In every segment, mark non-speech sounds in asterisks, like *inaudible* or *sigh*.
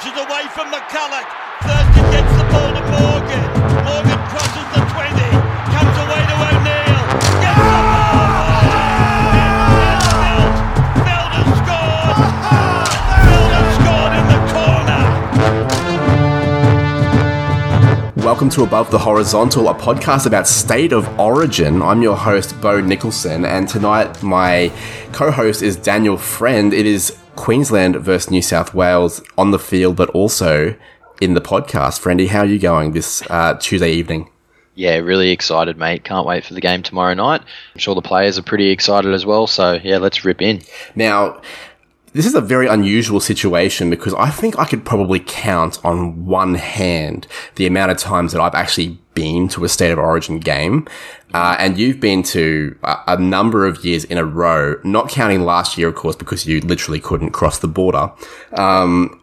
pushes away from McCulloch. Thurston gets the ball to Morgan. Morgan crosses the 20. Comes away to O'Neill. Gets the ball. Welcome to Above the Horizontal, a podcast about state of origin. I'm your host, Bo Nicholson, and tonight my co host is Daniel Friend. It is Queensland versus New South Wales on the field, but also in the podcast. Friendy, how are you going this uh, Tuesday evening? Yeah, really excited, mate. Can't wait for the game tomorrow night. I'm sure the players are pretty excited as well. So, yeah, let's rip in. Now, this is a very unusual situation because I think I could probably count on one hand the amount of times that I've actually been to a state of origin game. Uh, and you've been to a, a, number of years in a row, not counting last year, of course, because you literally couldn't cross the border. Um,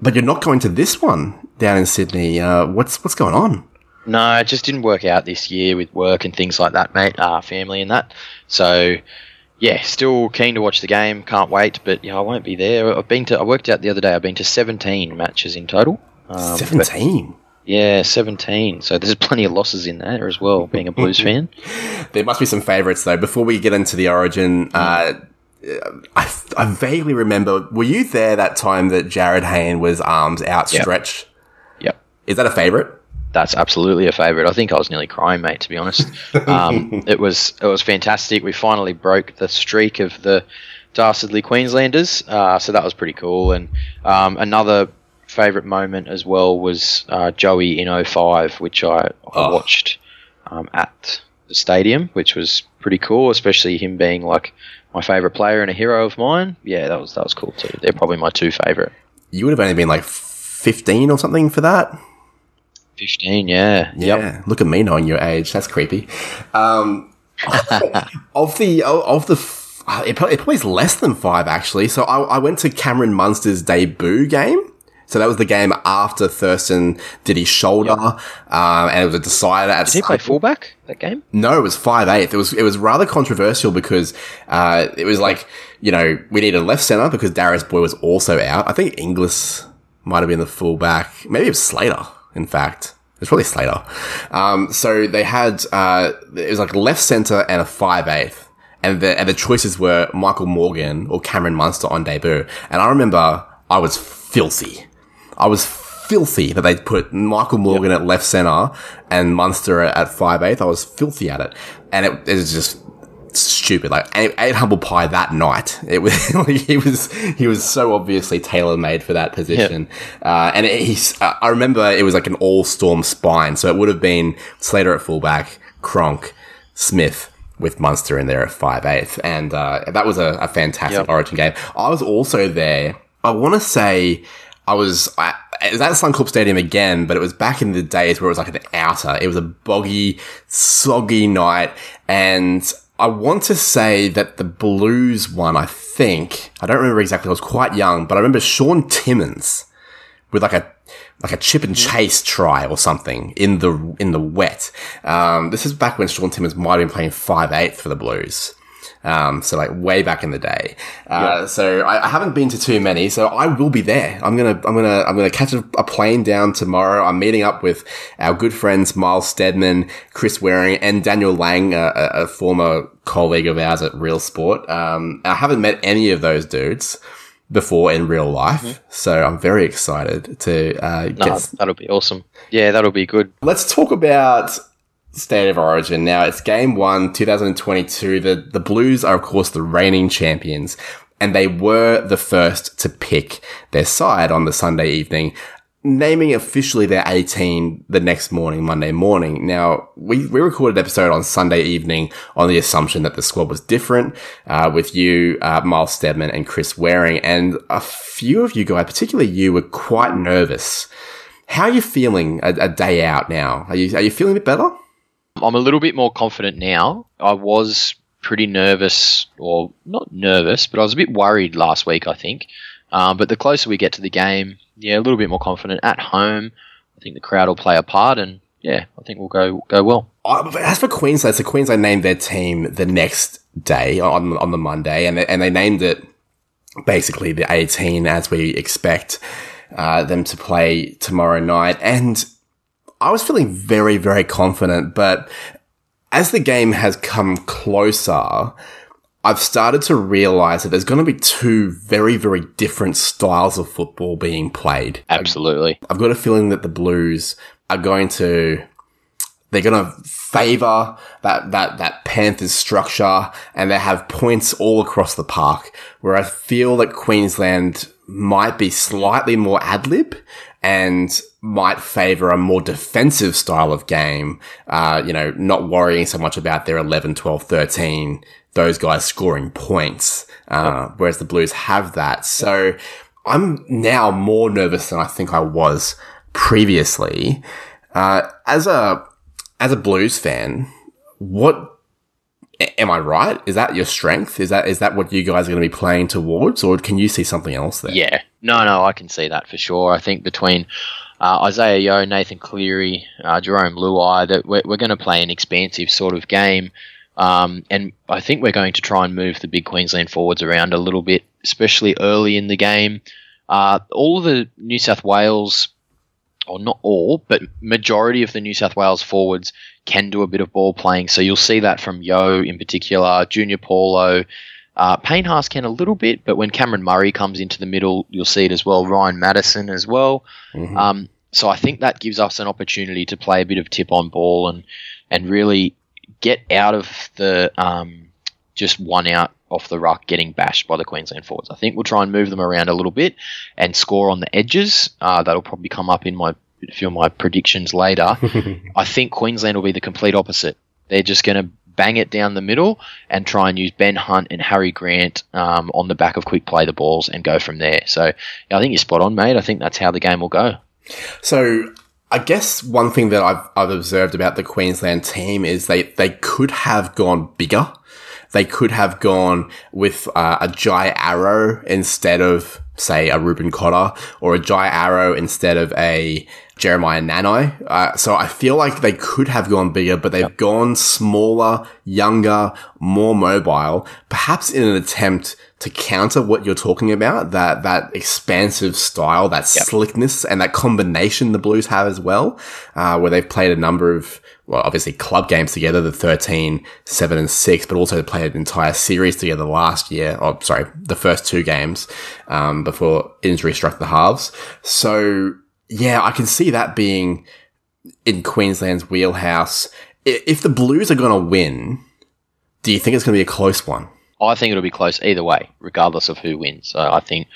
but you're not going to this one down in Sydney. Uh, what's, what's going on? No, it just didn't work out this year with work and things like that, mate. Uh, family and that. So, yeah, still keen to watch the game. Can't wait, but yeah, I won't be there. I've been to. I worked out the other day. I've been to 17 matches in total. Um, 17. Yeah, 17. So there's *laughs* plenty of losses in there as well, being a Blues fan. *laughs* There must be some favourites, though. Before we get into the origin, uh, I, I vaguely remember, were you there that time that Jarryd Hayne was arms outstretched? Yep. yep. Is that a favourite? That's absolutely a favourite. I think I was nearly crying, mate. To be honest, um, *laughs* it was it was fantastic. We finally broke the streak of the dastardly Queenslanders, uh, so that was pretty cool. And um, another favourite moment as well was uh, Joey in 05, which I, I oh. watched um, at the stadium, which was pretty cool, especially him being like my favourite player and a hero of mine. Yeah, that was that was cool too. They're probably my two favourite. You would have only been like 15 or something for that. 15, yeah. Yeah. Yep. Look at me knowing your age. That's creepy. Um, *laughs* of the, of the, it probably, it probably is less than five actually. So I, I went to Cameron Munster's debut game. So that was the game after Thurston did his shoulder, yep. um, and it was a decider. At did he play fullback that game? No, it was five eighth. It was it was rather controversial because uh, it was like you know we needed a left center because Darius Boyd was also out. I think Inglis might have been the fullback. Maybe it was Slater in fact. It's probably Slater. Um, so they had, uh, it was like left center and a five eighth. And the, and the choices were Michael Morgan or Cameron Munster on debut. And I remember I was filthy. I was filthy that they put Michael Morgan yep. at left center and Munster at five eighth. I was filthy at it. And it, it was just stupid. Like ate humble pie that night. It was like *laughs* he was he was so obviously tailor made for that position. Yep. Uh, and it, he's uh, I remember it was like an all storm spine. So it would have been Slater at fullback, Cronk, Smith with Munster in there at five eighth, and uh, that was a, a fantastic yep. Origin game. I was also there. I want to say I was. I, it was at Suncorp Stadium again, but it was back in the days where it was like an outer. It was a boggy, soggy night, and I want to say that the Blues one, I think, I don't remember exactly, I was quite young, but I remember Shaun Timmins with like a, like a chip and chase try or something in the, in the wet. Um, this is back when Shaun Timmins might have been playing 5'8 for the Blues. Um, so like way back in the day. Uh, yeah. so I, I, haven't been to too many, so I will be there. I'm gonna, I'm gonna, I'm gonna catch a, a plane down tomorrow. I'm meeting up with our good friends Miles Steadman, Chris Waring, and Daniel Lang, a, a former colleague of ours at Real Sport. Um, I haven't met any of those dudes before in real life. Mm-hmm. So I'm very excited to uh, get. That'll be awesome. Yeah, that'll be good. Let's talk about State of Origin. Now it's game one, 2022. The, the Blues are of course the reigning champions and they were the first to pick their side on the Sunday evening, naming officially their 18 the next morning, Monday morning. Now, we, we recorded an episode on Sunday evening on the assumption that the squad was different, uh, with you, uh, Miles Steadman and Chris Waring, and a few of you guys, particularly you, were quite nervous. How are you feeling a, a day out now? Are you, are you feeling a bit better? I'm a little bit more confident now. I was pretty nervous, or not nervous, but I was a bit worried last week, I think. Um, but the closer we get to the game, yeah, a little bit more confident at home. I think the crowd will play a part, and yeah, I think we'll go go well. As for Queensland, so Queensland named their team the next day on on the Monday, and they, and they named it basically the 18 as we expect. uh, them to play tomorrow night. And I was feeling very, very confident, but as the game has come closer, I've started to realize that there's going to be two very, very different styles of football being played. Absolutely. I've got a feeling that the Blues are going to they're going to favor that, that, that Panthers structure and they have points all across the park where I feel that Queensland might be slightly more ad lib and might favor a more defensive style of game. Uh, you know, not worrying so much about their 11, 12, 13, those guys scoring points. Uh, whereas the Blues have that. So I'm now more nervous than I think I was previously. Uh, as a as a Blues fan, what am I right? Is that your strength? Is that is that what you guys are going to be playing towards, or can you see something else there? Yeah, no, no, I can see that for sure. I think between uh, Isaah Yeo, Nathan Cleary, uh, Jarome Luai, that we're, we're going to play an expansive sort of game. Um, and I think we're going to try and move the big Queensland forwards around a little bit, especially early in the game. Uh, all of the New South Wales or not all, but majority of the New South Wales forwards can do a bit of ball playing. So you'll see that from Yeo in particular, Junior Paulo. Uh, Payne Haas can a little bit, but when Cameron Murray comes into the middle, you'll see it as well. Ryan Matterson as well. Mm-hmm. Um, so I think that gives us an opportunity to play a bit of tip on ball and and really get out of the um, just one out off the ruck getting bashed by the Queensland forwards. I think we'll try and move them around a little bit and score on the edges. Uh, that'll probably come up in my a few of my predictions later. *laughs* I think Queensland will be the complete opposite. They're just going to bang it down the middle and try and use Ben Hunt and Harry Grant um, on the back of quick play the balls and go from there. So yeah, I think you're spot on, mate. I think that's how the game will go. So I guess one thing that I've, I've observed about the Queensland team is they, they could have gone bigger they could have gone with uh, a Jai Arrow instead of, say, a Reuben Cotter or a Jai Arrow instead of a Jeremiah Nanai. Uh, so I feel like they could have gone bigger, but they've yep. gone smaller, younger, more mobile, perhaps in an attempt to counter what you're talking about, that, that expansive style, that yep. slickness and that combination the Blues have as well, uh, where they've played a number of well, obviously club games together, the 13, 7 and 6, but also played an entire series together last year, or sorry, the first two games, um, before injury struck the halves. So yeah, I can see that being in Queensland's wheelhouse. If the Blues are going to win, do you think it's going to be a close one? I think it'll be close either way, regardless of who wins. So I think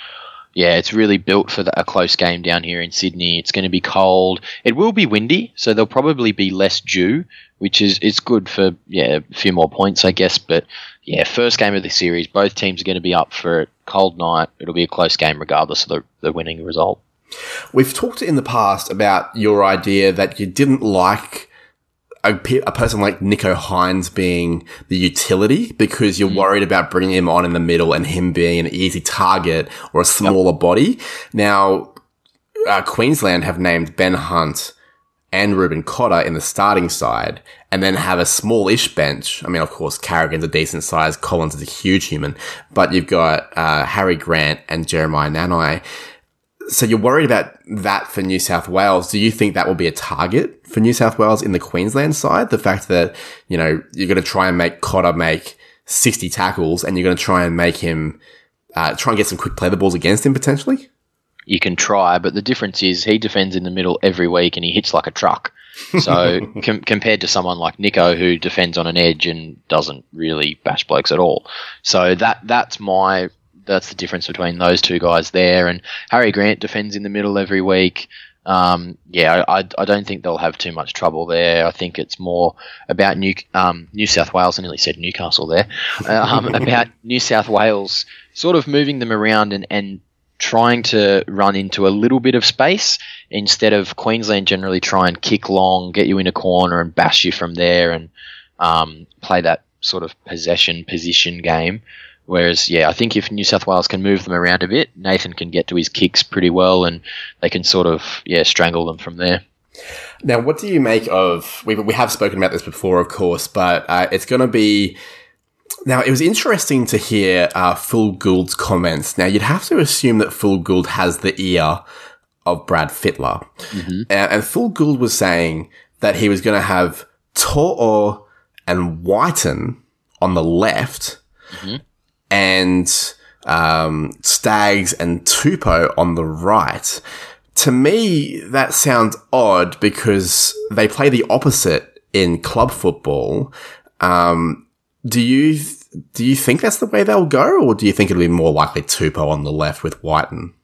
yeah, it's really built for the, a close game down here in Sydney. It's going to be cold. It will be windy, so there'll probably be less dew, which is it's good for yeah a few more points, I guess. But yeah, first game of the series, both teams are going to be up for it. Cold night. It'll be a close game regardless of the, the winning result. We've talked in the past about your idea that you didn't like a, a, person like Nicho Hynes being the utility because you're mm. worried about bringing him on in the middle and him being an easy target or a smaller yep. body. Now, uh, Queensland have named Ben Hunt and Reuben Cotter in the starting side and then have a smallish bench. I mean, of course, Carrigan's a decent size. Collins is a huge human, but you've got, uh, Harry Grant and Jeremiah Nanai so you're worried about that for New South Wales. Do you think that will be a target for New South Wales in the Queensland side? The fact that, you know, you're going to try and make Cotter make 60 tackles and you're going to try and make him, uh, try and get some quick play the balls against him potentially? You can try, but the difference is he defends in the middle every week and he hits like a truck. So *laughs* com- compared to someone like Nicho who defends on an edge and doesn't really bash blokes at all. So that that's my that's the difference between those two guys there. And Harry Grant defends in the middle every week. Um, yeah, I, I don't think they'll have too much trouble there. I think it's more about New um, New South Wales. I nearly said Newcastle there. Um, *laughs* about New South Wales sort of moving them around and, and trying to run into a little bit of space instead of Queensland generally try and kick long, get you in a corner and bash you from there and um, play that sort of possession position game. Whereas, yeah, I think if New South Wales can move them around a bit, Nathan can get to his kicks pretty well, and they can sort of yeah strangle them from there. Now, what do you make of? We we have spoken about this before, of course, but uh, it's going to be. Now, it was interesting to hear uh, Phil Gould's comments. Now, you'd have to assume that Phil Gould has the ear of Brad Fittler. And, and Phil Gould was saying that he was going to have To'o and Wighton on the left and um, Staggs and Tupou on the right. To me, that sounds odd because they play the opposite in club football. Um, do you do you think that's the way they'll go, or do you think it'll be more likely Tupou on the left with Wighton?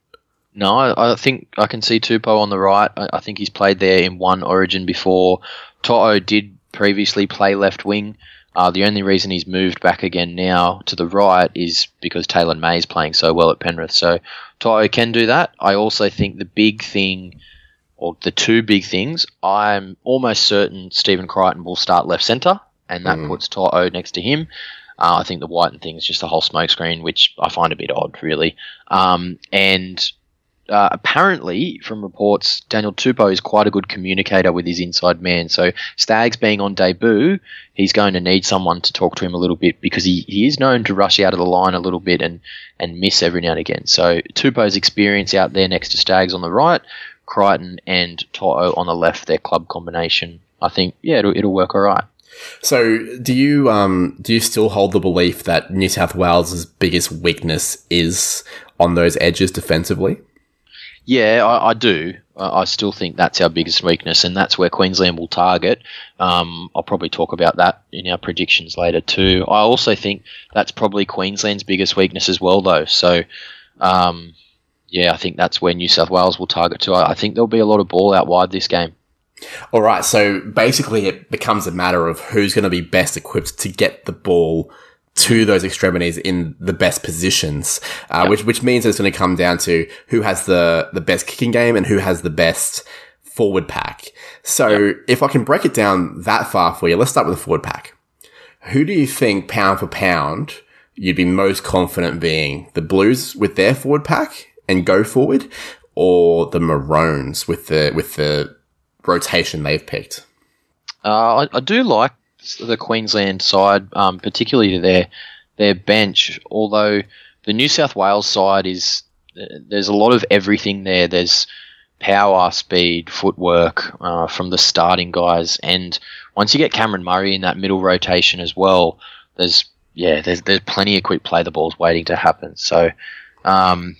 No, I, think I can see Tupou on the right. I, I think he's played there in one Origin before. To'o did previously play left wing. Uh, the only reason he's moved back again now to the right is because Taylor May's playing so well at Penrith. So To'o can do that. I also think the big thing, or the two big things, I'm almost certain Stephen Crichton will start left centre, and that puts To'o next to him. Uh, I think the Wighton thing is just a whole smokescreen, which I find a bit odd, really. Um, and uh, apparently, from reports, Daniel Tupou is quite a good communicator with his inside man. So Staggs being on debut, he's going to need someone to talk to him a little bit because he, he is known to rush out of the line a little bit and, and miss every now and again. So Tupou's experience out there next to Staggs on the right, Crichton and To'o on the left, their club combination. I think yeah, it'll, it'll work all right. So, do you um do you still hold the belief that New South Wales' biggest weakness is on those edges defensively? Yeah, I, I do. I, still think that's our biggest weakness, and that's where Queensland will target. Um, I'll probably talk about that in our predictions later too. I also think that's probably Queensland's biggest weakness as well, though. So, um, yeah, I think that's where New South Wales will target too. I, I think there'll be a lot of ball out wide this game. All right, so basically, it becomes a matter of who's going to be best equipped to get the ball to those extremities in the best positions, uh, which which means it's going to come down to who has the the best kicking game and who has the best forward pack. So, if I can break it down that far for you, let's start with the forward pack. Who do you think, pound for pound, you'd be most confident being the Blues with their forward pack and go forward, or the Maroons with the with the rotation they've picked? Uh, I, I do like the Queensland side, um, particularly their their bench. Although the New South Wales side is there's a lot of everything there. There's power, speed, footwork uh, from the starting guys, and once you get Cameron Murray in that middle rotation as well, there's yeah, there's there's plenty of quick play the balls waiting to happen. So. Um,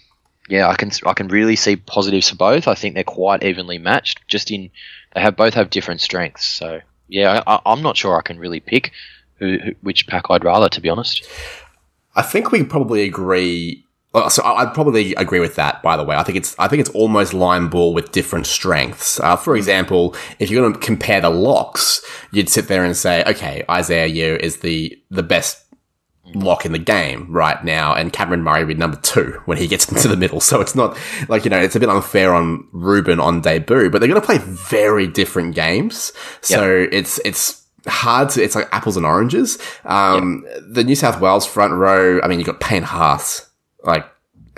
yeah, I can I can really see positives for both. I think they're quite evenly matched. Just in they have both have different strengths. So yeah, I, I'm not sure I can really pick who, who, which pack I'd rather, to be honest. I think we probably agree. So I'd probably agree with that. By the way, I think it's I think it's almost line ball with different strengths. Uh, for example, if you're going to compare the locks, you'd sit there and say, okay, Isaah Yeo is the the best lock in the game right now, and Cameron Murray would be number two when he gets *laughs* into the middle. So it's not like, you know, it's a bit unfair on Reuben on debut, but they're going to play very different games. So it's, it's, hard to, it's like apples and oranges. Um, the New South Wales front row, I mean, you've got Payne Haas, like,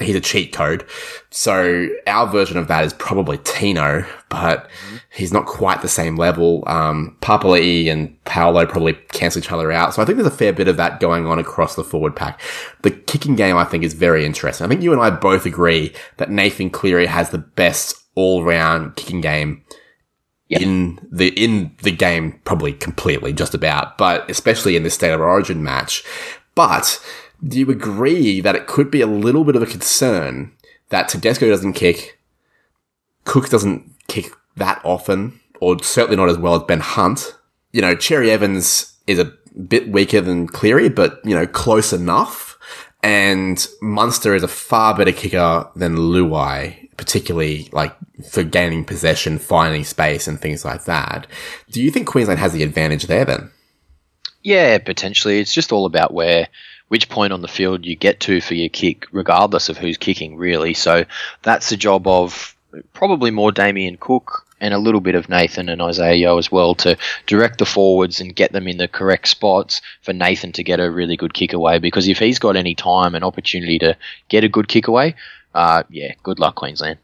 he's a cheat code. So our version of that is probably Tino, but he's not quite the same level. Um, Papali'i and Paulo probably cancel each other out. So I think there's a fair bit of that going on across the forward pack. The kicking game, I think, is very interesting. I think you and I both agree that Nathan Cleary has the best all round kicking game in the in the game probably completely just about but especially in this state of origin match but do you agree that it could be a little bit of a concern that Tedesco doesn't kick Cook doesn't kick that often or certainly not as well as Ben Hunt you know Cherry Evans is a bit weaker than Cleary but you know close enough and Munster is a far better kicker than Luai, particularly like for gaining possession, finding space, and things like that. Do you think Queensland has the advantage there then? Yeah, potentially. It's just all about where which point on the field you get to for your kick, regardless of who's kicking, really. So that's the job of probably more Damien Cook and a little bit of Nathan and Isaah Yeo as well to direct the forwards and get them in the correct spots for Nathan to get a really good kick away. Because if he's got any time and opportunity to get a good kick away, uh, yeah, good luck, Queensland.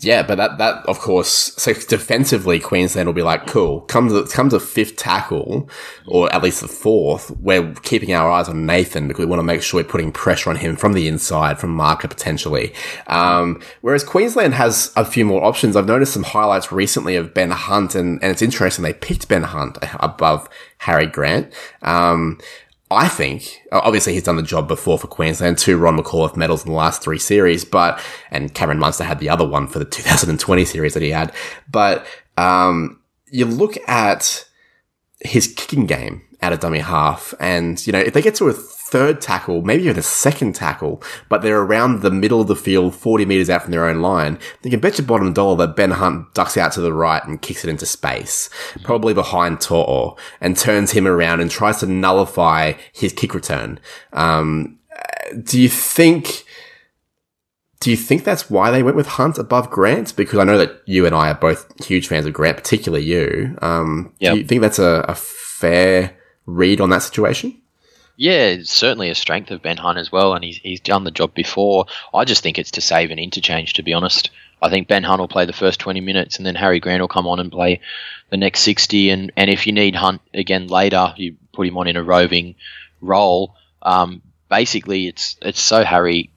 Yeah, but that, that, of course, so defensively, Queensland will be like, cool, comes comes a fifth tackle, or at least the fourth, we're keeping our eyes on Nathan because we want to make sure we're putting pressure on him from the inside, from marker potentially. Um, whereas Queensland has a few more options. I've noticed some highlights recently of Ben Hunt, and, and it's interesting, they picked Ben Hunt above Harry Grant. Um, I think, obviously he's done the job before for Queensland, two Ron McAuliffe medals in the last three series, but, and Cameron Munster had the other one for the *laughs* 2020 series that he had. But, um, you look at his kicking game out of dummy half and, you know, if they get to a third tackle, maybe even a second tackle, but they're around the middle of the field, 40 meters out from their own line, you can bet your bottom dollar that Ben Hunt ducks out to the right and kicks it into space, probably behind To'o, and turns him around and tries to nullify his kick return. Um, do you think, do you think that's why they went with Hunt above Grant? Because I know that you and I are both huge fans of Grant, particularly you. Um, yep. do you think that's a, a fair read on that situation? Yeah, it's certainly a strength of Ben Hunt as well, and he's, he's done the job before. I just think it's to save an interchange, to be honest. I think Ben Hunt will play the first 20 minutes, and then Harry Grant will come on and play the next 60. And, and if you need Hunt again later, you put him on in a roving role. Um, basically, it's it's so Harry,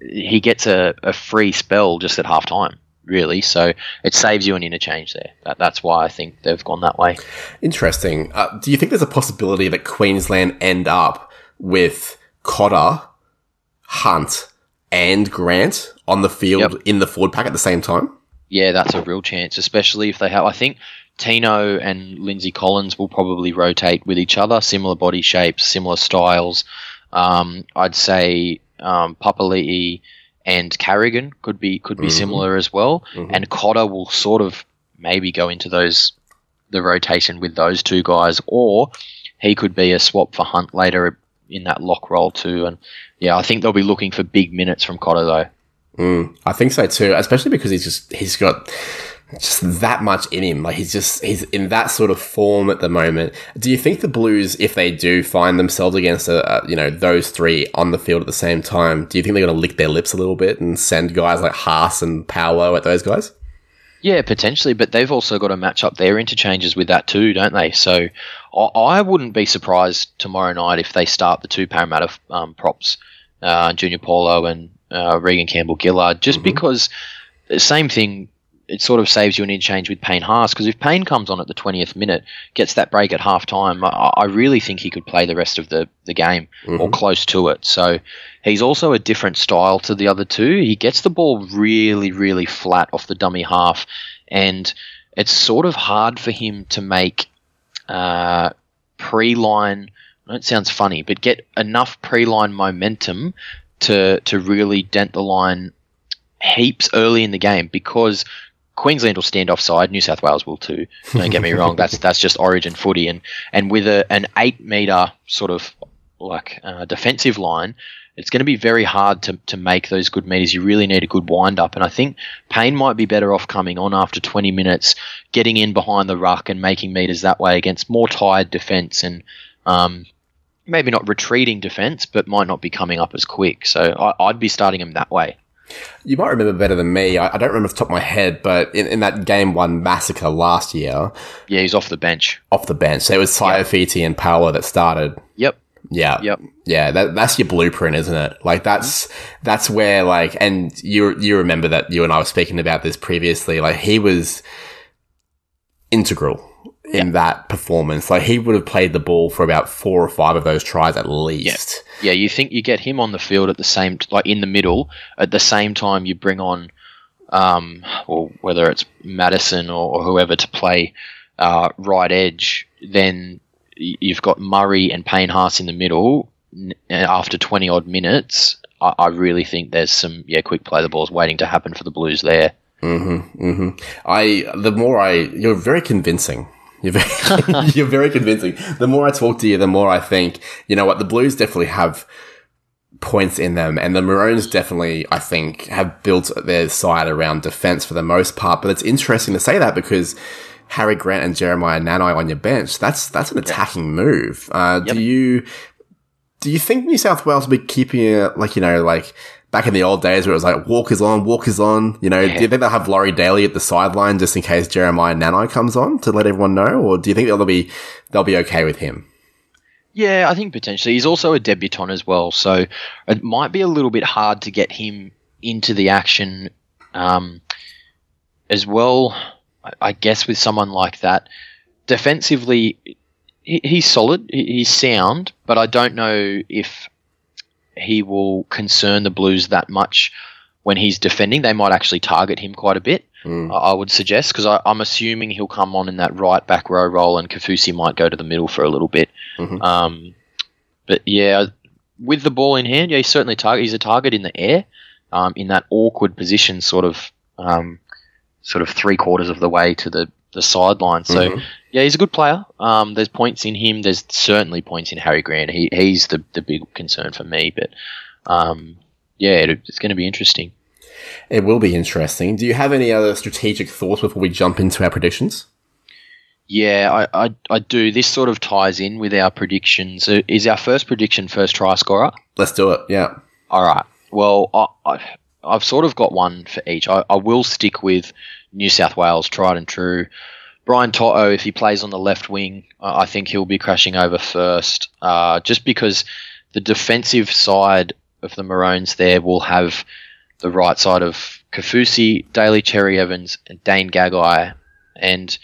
he gets a, a free spell just at half time really. So it saves you an interchange there. That, that's why I think they've gone that way. Interesting. Uh, do you think there's a possibility that Queensland end up with Cotter, Hunt, and Grant on the field yep. in the forward pack at the same time? Yeah, that's a real chance, especially if they have. I think Tino and Lindsay Collins will probably rotate with each other, similar body shapes, similar styles. Um, I'd say um, Papali'i and Carrigan could be could be mm-hmm. similar as well. Mm-hmm. And Cotter will sort of maybe go into those the rotation with those two guys, or he could be a swap for Hunt later in that lock role too. And yeah, I think they'll be looking for big minutes from Cotter though. Mm, I think so too, especially because he's just he's got just that much in him. Like he's just he's in that sort of form at the moment. Do you think the Blues, if they do find themselves against a, a you know those three on the field at the same time, do you think they're going to lick their lips a little bit and send guys like Haas and Paulo at those guys? Yeah, potentially, but they've also got to match up their interchanges with that too, don't they? So I wouldn't be surprised tomorrow night if they start the two Parramatta um, props, uh, Junior Paulo and uh, Reagan Campbell Gillard, just mm-hmm. because the same thing it sort of saves you an interchange with Payne Haas because if Payne comes on at the 20th minute, gets that break at half time, I, I really think he could play the rest of the, the game mm-hmm. or close to it. So he's also a different style to the other two. He gets the ball really, really flat off the dummy half, and it's sort of hard for him to make uh, pre line. It sounds funny, but get enough pre line momentum to to really dent the line heaps early in the game because Queensland will stand offside. New South Wales will too. Don't get me *laughs* wrong. That's that's just Origin footy, and and with a, an eight meter sort of like uh, defensive line, it's going to be very hard to, to make those good meters. You really need a good wind up, and I think Payne might be better off coming on after 20 minutes, getting in behind the ruck and making meters that way against more tired defence and um, maybe not retreating defence, but might not be coming up as quick. So I, I'd be starting him that way. You might remember better than me. I, I don't remember off the top of my head, but in, in, that game one massacre last year. Yeah, he's off the bench. Off the bench. So it was Saifiti yep. and Paulo that started. Yep. Yeah. Yep. Yeah, that, that's your blueprint, isn't it? Like mm-hmm. that's that's where like and you you remember that you and I were speaking about this previously. Like he was integral in that performance. Like he would have played the ball for about four or five of those tries at least. Yeah, yeah you think you get him on the field at the same, like in the middle, at the same time you bring on, um, or whether it's Matterson or, or whoever to play uh, right edge, then you've got Murray and Payne Haas in the middle. After twenty odd minutes, I, I really think there's some yeah quick play the balls waiting to happen for the Blues there. Mm-hmm, mm-hmm. I the more I you're very convincing you're very, *laughs* you're very convincing. The more I talk to you, the more I think, you know what, the Blues definitely have points in them, and the Maroons definitely, I think, have built their side around defense for the most part. But it's interesting to say that because Harry Grant and Jeremiah Nanai on your bench, that's that's an attacking yep. move. Uh, yep. Do you do you think New South Wales will be keeping it like you know like back in the old days where it was like Walker's on, Walker's on. You know, Yeah. do you think they'll have Laurie Daley at the sideline just in case Jeremiah Nanai comes on to let everyone know, or do you think they'll be they'll be okay with him? Yeah, I think potentially. He's also a debutant as well, so it might be a little bit hard to get him into the action um, as well. I- I guess with someone like that, defensively, he's solid, he's sound, but I don't know if he will concern the Blues that much when he's defending. They might actually target him quite a bit. Mm. I would suggest because I'm assuming he'll come on in that right back row role, and Kaufusi might go to the middle for a little bit. Mhm. Um, but yeah, with the ball in hand, yeah, he's certainly target. He's a target in the air, um, in that awkward position, sort of, um, sort of three quarters of the way to the the sideline. So Mhm. Yeah, he's a good player. Um, there's points in him. There's certainly points in Harry Grant. He he's the the big concern for me. But um, yeah, it, it's going to be interesting. It will be interesting. Do you have any other strategic thoughts before we jump into our predictions? Yeah, I, I, I do. This sort of ties in with our predictions. Is our first prediction first try scorer? Let's do it. Yeah. All right. Well, I, I, I've sort of got one for each. I, I will stick with New South Wales, tried and true. Brian To'o, if he plays on the left wing, I think he'll be crashing over first, uh, just because the defensive side of the Maroons there will have the right side of Kaufusi, Daly Cherry Evans, and Dane Gagai, and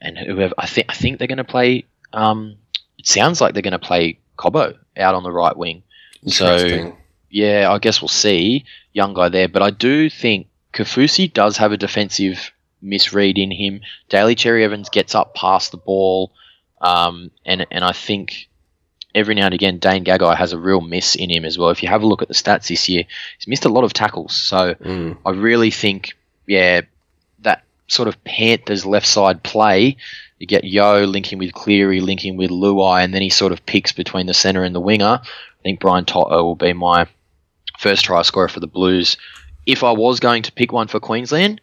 and whoever I think I think they're going to play. Um, it sounds like they're going to play Cobbo out on the right wing. So yeah, I guess we'll see. Young guy there, but I do think Kaufusi does have a defensive misread in him. Daly Cherry Evans gets up past the ball, um, and and I think every now and again Dane Gagai has a real miss in him as well. If you have a look at the stats this year, he's missed a lot of tackles. So Mm. I really think, yeah, that sort of Panthers left side play. You get Yeo linking with Cleary, linking with Luai, and then he sort of picks between the centre and the winger. I think Brian To'o will be my first try scorer for the Blues. If I was going to pick one for Queensland,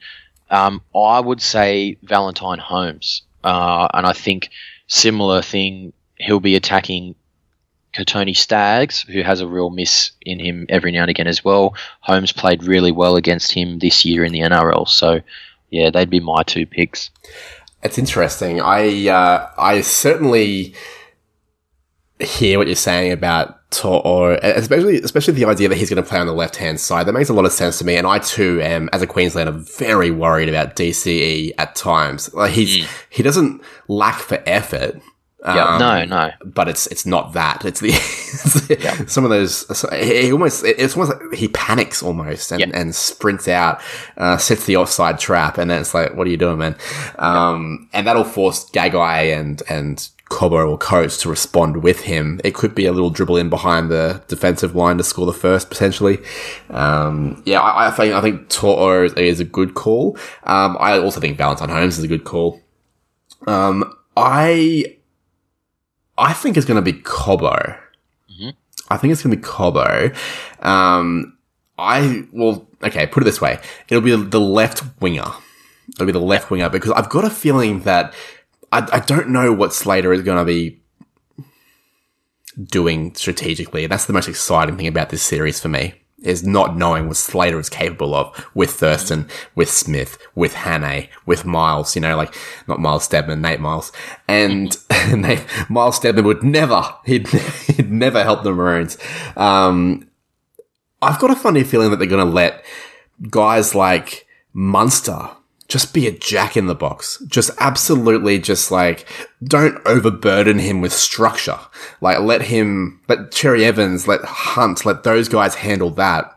um, I would say Valentine Holmes. Uh, and I think similar thing, he'll be attacking Kotoni Staggs, who has a real miss in him every now and again as well. Holmes played really well against him this year in the NRL. So, yeah, they'd be my two picks. It's interesting. I uh, I certainly hear what you're saying about To'o, especially especially the idea that he's going to play on the left hand side. That makes a lot of sense to me. And I too am, as a Queenslander, very worried about DCE at times. Like he's he doesn't lack for effort. Yeah, um, no, no. but it's it's not that. It's the *laughs* it's some of those. He almost it's almost like he panics almost and, Yeah. and sprints out, uh, sets the offside trap, and then it's like, what are you doing, man? Um, and that'll force Gagai and and Cobbo or Coates to respond with him. It could be a little dribble in behind the defensive line to score the first potentially. Um, yeah, I, I think I think To'o is a good call. Um, I also think Valentine Holmes is a good call. Um, I I think it's going to be Cobbo. I think it's going to be Cobbo. Um, I well, okay. Put it this way: it'll be the left winger. It'll be the left winger because I've got a feeling that I, I don't know what Slater is going to be doing strategically. That's the most exciting thing about this series for me is not knowing what Slater is capable of with Thurston, with Smith, with Hannay, with Miles, you know, like, not Miles Stedman, Nate Miles. And *laughs* *laughs* Nate, Miles Stedman would never, he'd, *laughs* he'd never help the Maroons. Um, I've got a funny feeling that they're going to let guys like Munster just be a jack in the box. Just absolutely just like, don't overburden him with structure. Like, let him, let Cherry Evans, let Hunt, let those guys handle that.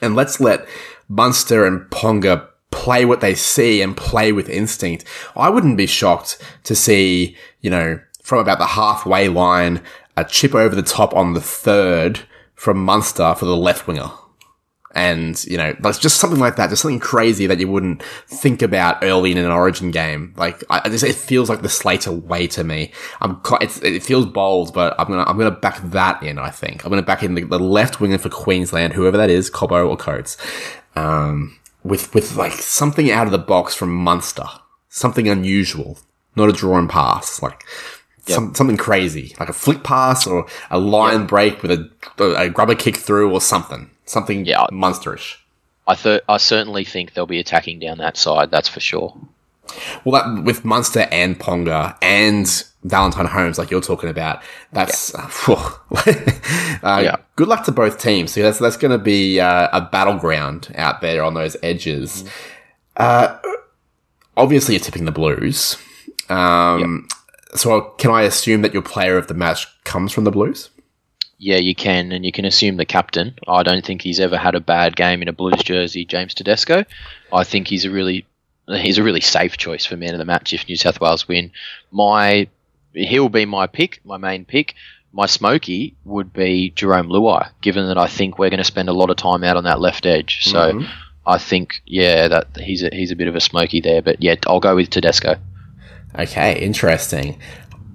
And let's let Munster and Ponga play what they see and play with instinct. I wouldn't be shocked to see, you know, from about the halfway line, a chip over the top on the third from Munster for the left winger and you know, like just something like that, just something crazy that you wouldn't think about early in an Origin game. Like, I, I just it feels like the Slater way to me. I'm quite, it's, it feels bold, but I'm gonna I'm gonna back that in. I think I'm gonna back in the, the left winger for Queensland, whoever that is, Cobbo or Coates, um, with with like something out of the box from Munster, something unusual, not a drawn pass, like. Some, something crazy, like a flick pass or a line break with a, a grubber kick through or something something Yeah. monsterish. I th- I certainly think they'll be attacking down that side. That's for sure. Well, that with Munster and Ponga and Valentine Holmes, like you're talking about, that's uh, *laughs* *laughs* uh, Yeah. good luck to both teams. So that's that's going to be uh, a battleground out there on those edges. Uh, obviously, you're tipping the Blues. Um, So can I assume that your player of the match comes from the Blues? Yeah, you can, and you can assume the captain. I don't think he's ever had a bad game in a Blues jersey, James Tedesco. I think he's a really he's a really safe choice for man of the match if New South Wales win. My he'll be my pick, my main pick. My smoky would be Jarome Luai, given that I think we're going to spend a lot of time out on that left edge. So Mhm. I think, yeah, that he's a, he's a bit of a smoky there. But yeah, I'll go with Tedesco. Okay, interesting.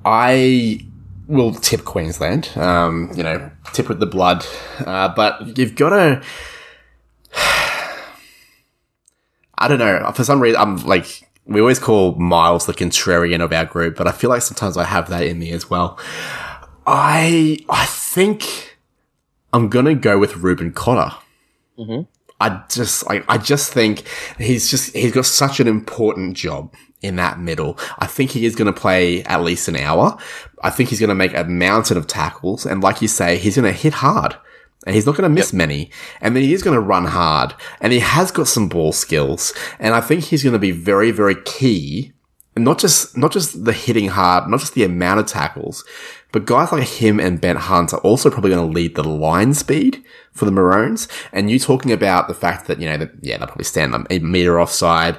I will tip Queensland. Um, you know, tip with the blood. Uh, but you've got to. *sighs* I don't know. For some reason, I'm like we always call Miles the contrarian of our group, but I feel like sometimes I have that in me as well. I I think I'm gonna go with Reuben Cotter. I just like I just think he's just he's got such an important job in that middle. I think he is going to play at least an hour. I think he's going to make a mountain of tackles, and like you say, he's going to hit hard. And he's not going to miss many. And then he is going to run hard. And he has got some ball skills. And I think he's going to be very, very key. And not just, not just the hitting hard, not just the amount of tackles, but guys like him and Ben Hunt are also probably going to lead the line speed for the Maroons. And you talking about the fact that, you know, that, yeah, they'll probably stand a meter offside.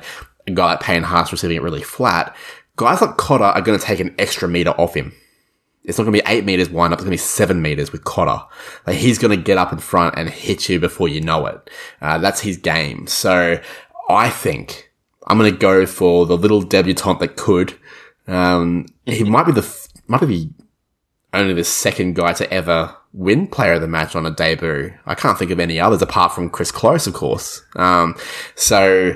Like Payne Haas receiving it really flat. Guys like Cotter are going to take an extra meter off him. It's not going to be eight meters wind up. It's going to be seven meters with Cotter. Like he's going to get up in front and hit you before you know it. Uh, that's his game. So I think I'm going to go for the little debutante that could. Um, he might be the might be only the second guy to ever win player of the match on a debut. I can't think of any others apart from Chris Close, of course. Um, so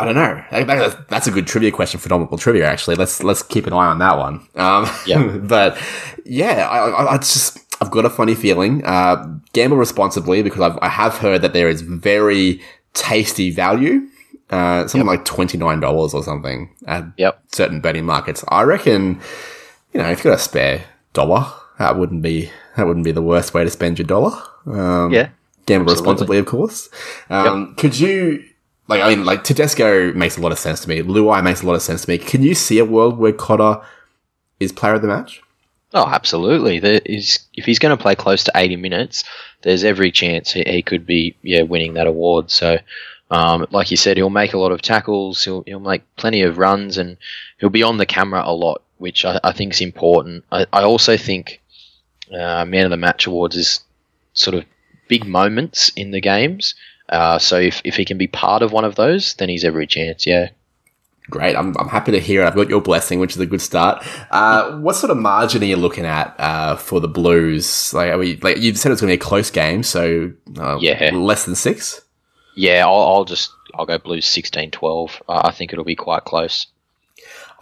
I don't know. That- that- That's a good trivia question for Phenomenal Trivia, actually. Let's let's keep an eye on that one. Um, Yeah. *laughs* but yeah, I, I, I just I've got a funny feeling. Uh, gamble responsibly because I've, I have heard that there is very tasty value. Uh, something like twenty nine dollars or something at Yep. certain betting markets. I reckon, you know, if you've got a spare dollar, that wouldn't be that wouldn't be the worst way to spend your dollar. Um, Yeah. gamble Absolutely. responsibly, of course. Um, Could you, like, I mean, like Tedesco makes a lot of sense to me. Luai makes a lot of sense to me. Can you see a world where Cotter is player of the match? Oh, absolutely. If he's going to play close to 80 minutes, there's every chance he, he could be yeah winning that award. So, um, like you said, he'll make a lot of tackles. He'll he'll make plenty of runs, and he'll be on the camera a lot, which I, I think is important. I, I also think uh, man of the match awards is sort of big moments in the games. Uh, so if, if he can be part of one of those, then he's every chance. Yeah. Great. I'm, I'm happy to hear it. I've got your blessing, which is a good start. Uh, what sort of margin are you looking at uh, for the Blues? Like, are we, like you said, it's going to be a close game, so uh, Yeah. less than six. Yeah, I'll, I'll just I'll go Blues 16-12. Uh, I think it'll be quite close.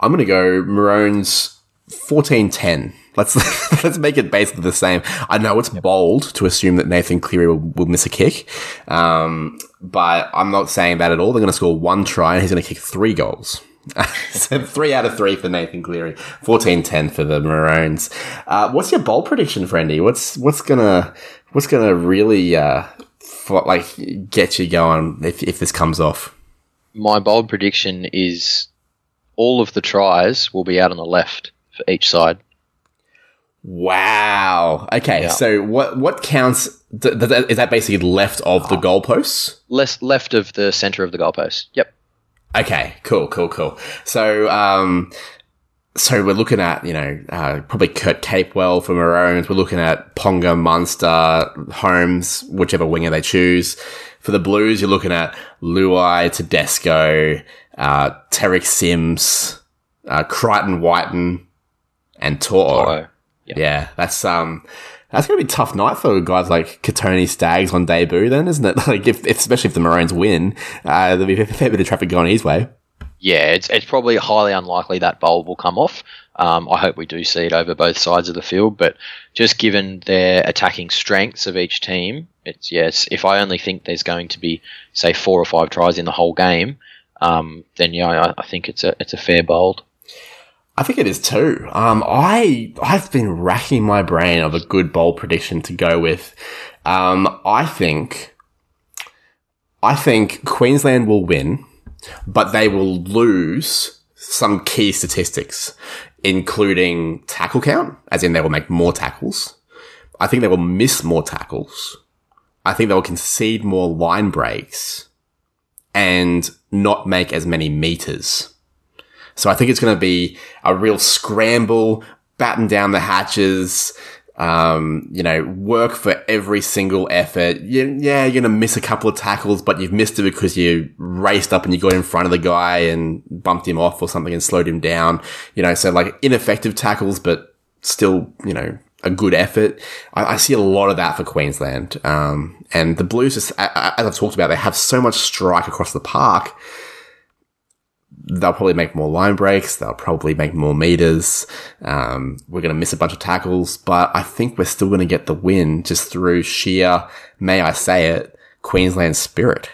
I'm going to go Maroons 14-10. Let's *laughs* let's make it basically the same. I know it's bold to assume that Nathan Cleary will, will miss a kick, um, but I'm not saying that at all. They're going to score one try and he's going to kick three goals. *laughs* so three out of three for Nathan Cleary, 14-10 for the Maroons. Uh, what's your bold prediction, Friendy? What's what's gonna what's gonna really uh, like get you going if if this comes off? My bold prediction is all of the tries will be out on the left for each side. Wow. Okay, Yeah. so what what counts? Th- th- is that basically left of the goalposts? Less left of the center of the goalpost. Yep. Okay, cool, cool, cool. So, um, so we're looking at you know uh, probably Kurt Capewell for Maroons. We're looking at Ponga, Munster, Holmes, whichever winger they choose. For the Blues, you're looking at Luai, Tedesco, uh, Tariq Sims, uh, Crichton, Wighton, and To'o. To'o. Yeah, that's um, that's gonna be a tough night for guys like Kotoni Staggs on debut, then, isn't it? *laughs* Like, if, if especially if the Maroons win, uh, there'll be a fair bit of traffic going his way. Yeah, it's it's probably highly unlikely that bowl will come off. Um, I hope we do see it over both sides of the field, but just given their attacking strengths of each team, it's yes. If I only think there's going to be say four or five tries in the whole game, um, then yeah, I, I think it's a it's a fair bold. I think it is too. Um, I I've been racking my brain of a good bold prediction to go with. Um, I think I think Queensland will win, but they will lose some key statistics, including tackle count, as in they will make more tackles. I think they will miss more tackles. I think they will concede more line breaks and not make as many meters. So I think it's going to be a real scramble, batten down the hatches, um, you know, work for every single effort. You, yeah, you're going to miss a couple of tackles, but you've missed it because you raced up and you got in front of the guy and bumped him off or something and slowed him down. You know, so like ineffective tackles, but still, you know, a good effort. I, I see a lot of that for Queensland. Um, and the Blues, just, as I've talked about, they have so much strike across the park they'll probably make more line breaks. They'll probably make more meters. Um, we're going to miss a bunch of tackles, but I think we're still going to get the win just through sheer, may I say it, Queensland spirit.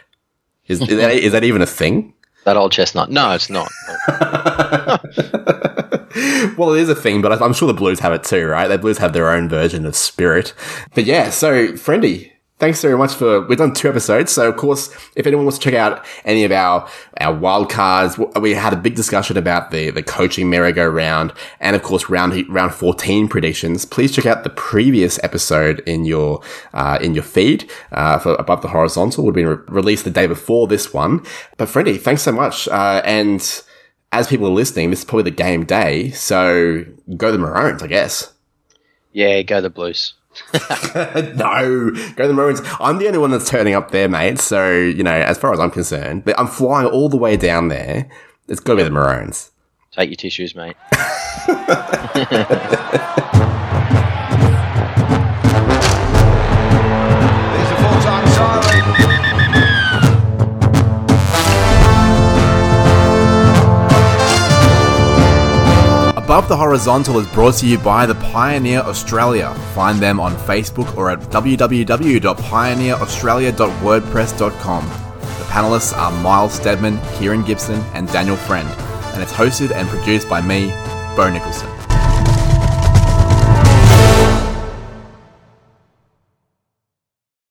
Is, is, that, is that even a thing? That old chestnut. No, it's not. *laughs* well, it is a thing, but I'm sure the Blues have it too, right? The Blues have their own version of spirit. But yeah, so, Friendy, thanks very much for we've done two episodes so of course if anyone wants to check out any of our our wild cards we had a big discussion about the the coaching merry-go-round and of course round round 14 predictions. Please check out the previous episode in your uh, in your feed uh, for above the horizontal. Would been re- released the day before this one. But Friendy thanks so much uh, and as people are listening this is probably the game day so go the maroons i guess. Yeah go the blues *laughs* no, go to the Maroons. I'm the only one that's turning up there, mate. So, you know, as far as I'm concerned, I'm flying all the way down there. It's got to be the Maroons. Take your tissues, mate. *laughs* Above the Horizontal is brought to you by the Pioneer Australia. Find them on Facebook or at www.pioneeraustralia.wordpress.com. The panelists are Miles Stedman, Kieran Gibson, and Daniel Friend, and it's hosted and produced by me, Bo Nicholson.